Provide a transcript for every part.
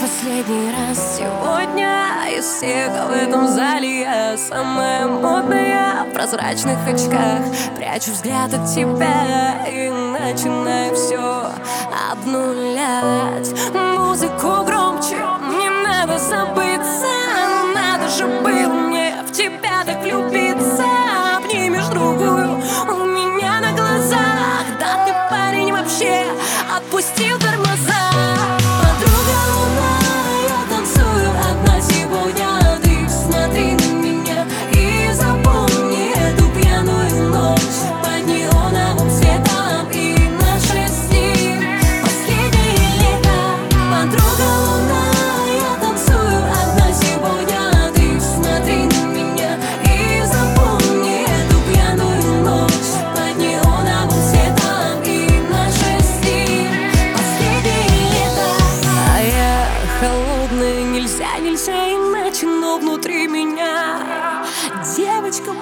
последний раз Сегодня. Из всех в этом зале я Самая модная. В прозрачных очках Прячу взгляд от тебя и начинаю все обнулять. Музыку громче,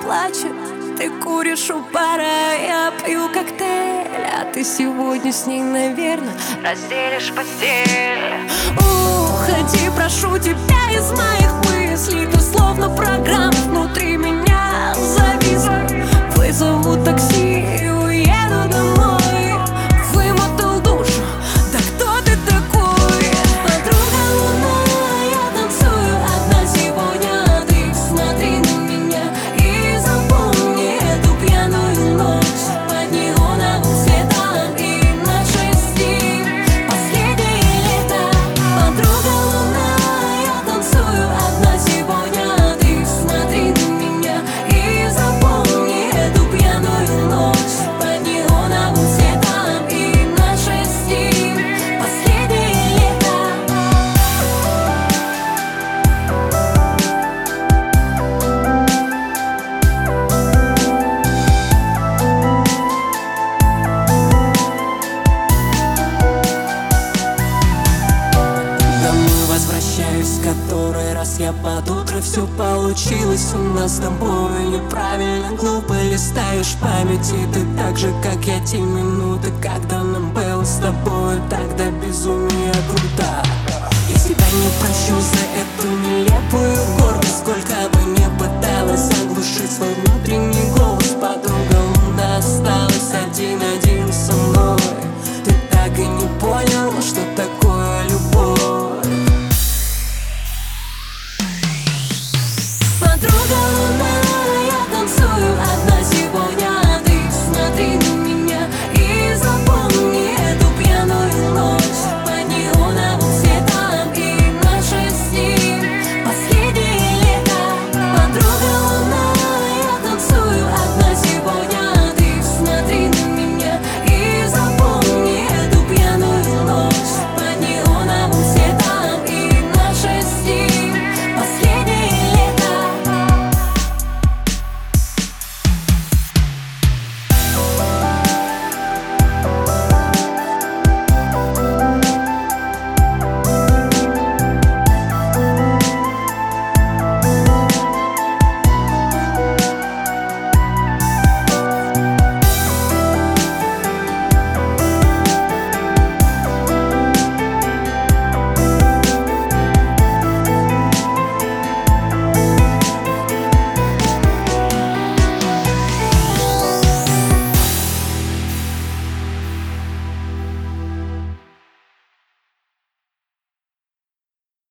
плачет, ты куришь у пара, я пью коктейль А ты сегодня с ней, наверное, разделишь постель. Уходи, прошу тебя из моих мыслей Ты словно программа внутри меня который раз я под утро Все получилось у нас с тобой Неправильно, глупо листаешь памяти Ты так же, как я, те минуты Когда нам было с тобой Тогда безумие круто. Я себя не прощу за эту нелепую go.